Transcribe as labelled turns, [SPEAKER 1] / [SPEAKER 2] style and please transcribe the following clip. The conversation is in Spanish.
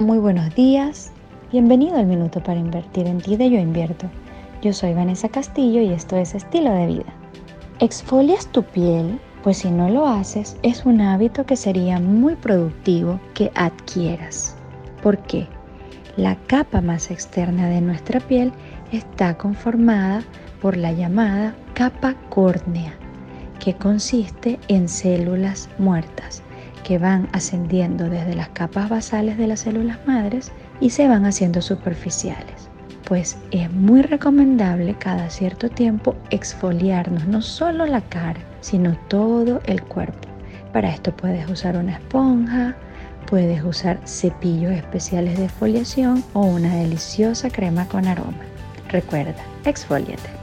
[SPEAKER 1] Muy buenos días, bienvenido al Minuto para Invertir en ti de Yo Invierto. Yo soy Vanessa Castillo y esto es Estilo de Vida. ¿Exfolias tu piel? Pues si no lo haces, es un hábito que sería muy productivo que adquieras. ¿Por qué? La capa más externa de nuestra piel está conformada por la llamada capa córnea, que consiste en células muertas que van ascendiendo desde las capas basales de las células madres y se van haciendo superficiales. Pues es muy recomendable cada cierto tiempo exfoliarnos no solo la cara, sino todo el cuerpo. Para esto puedes usar una esponja, puedes usar cepillos especiales de exfoliación o una deliciosa crema con aroma. Recuerda, exfoliate.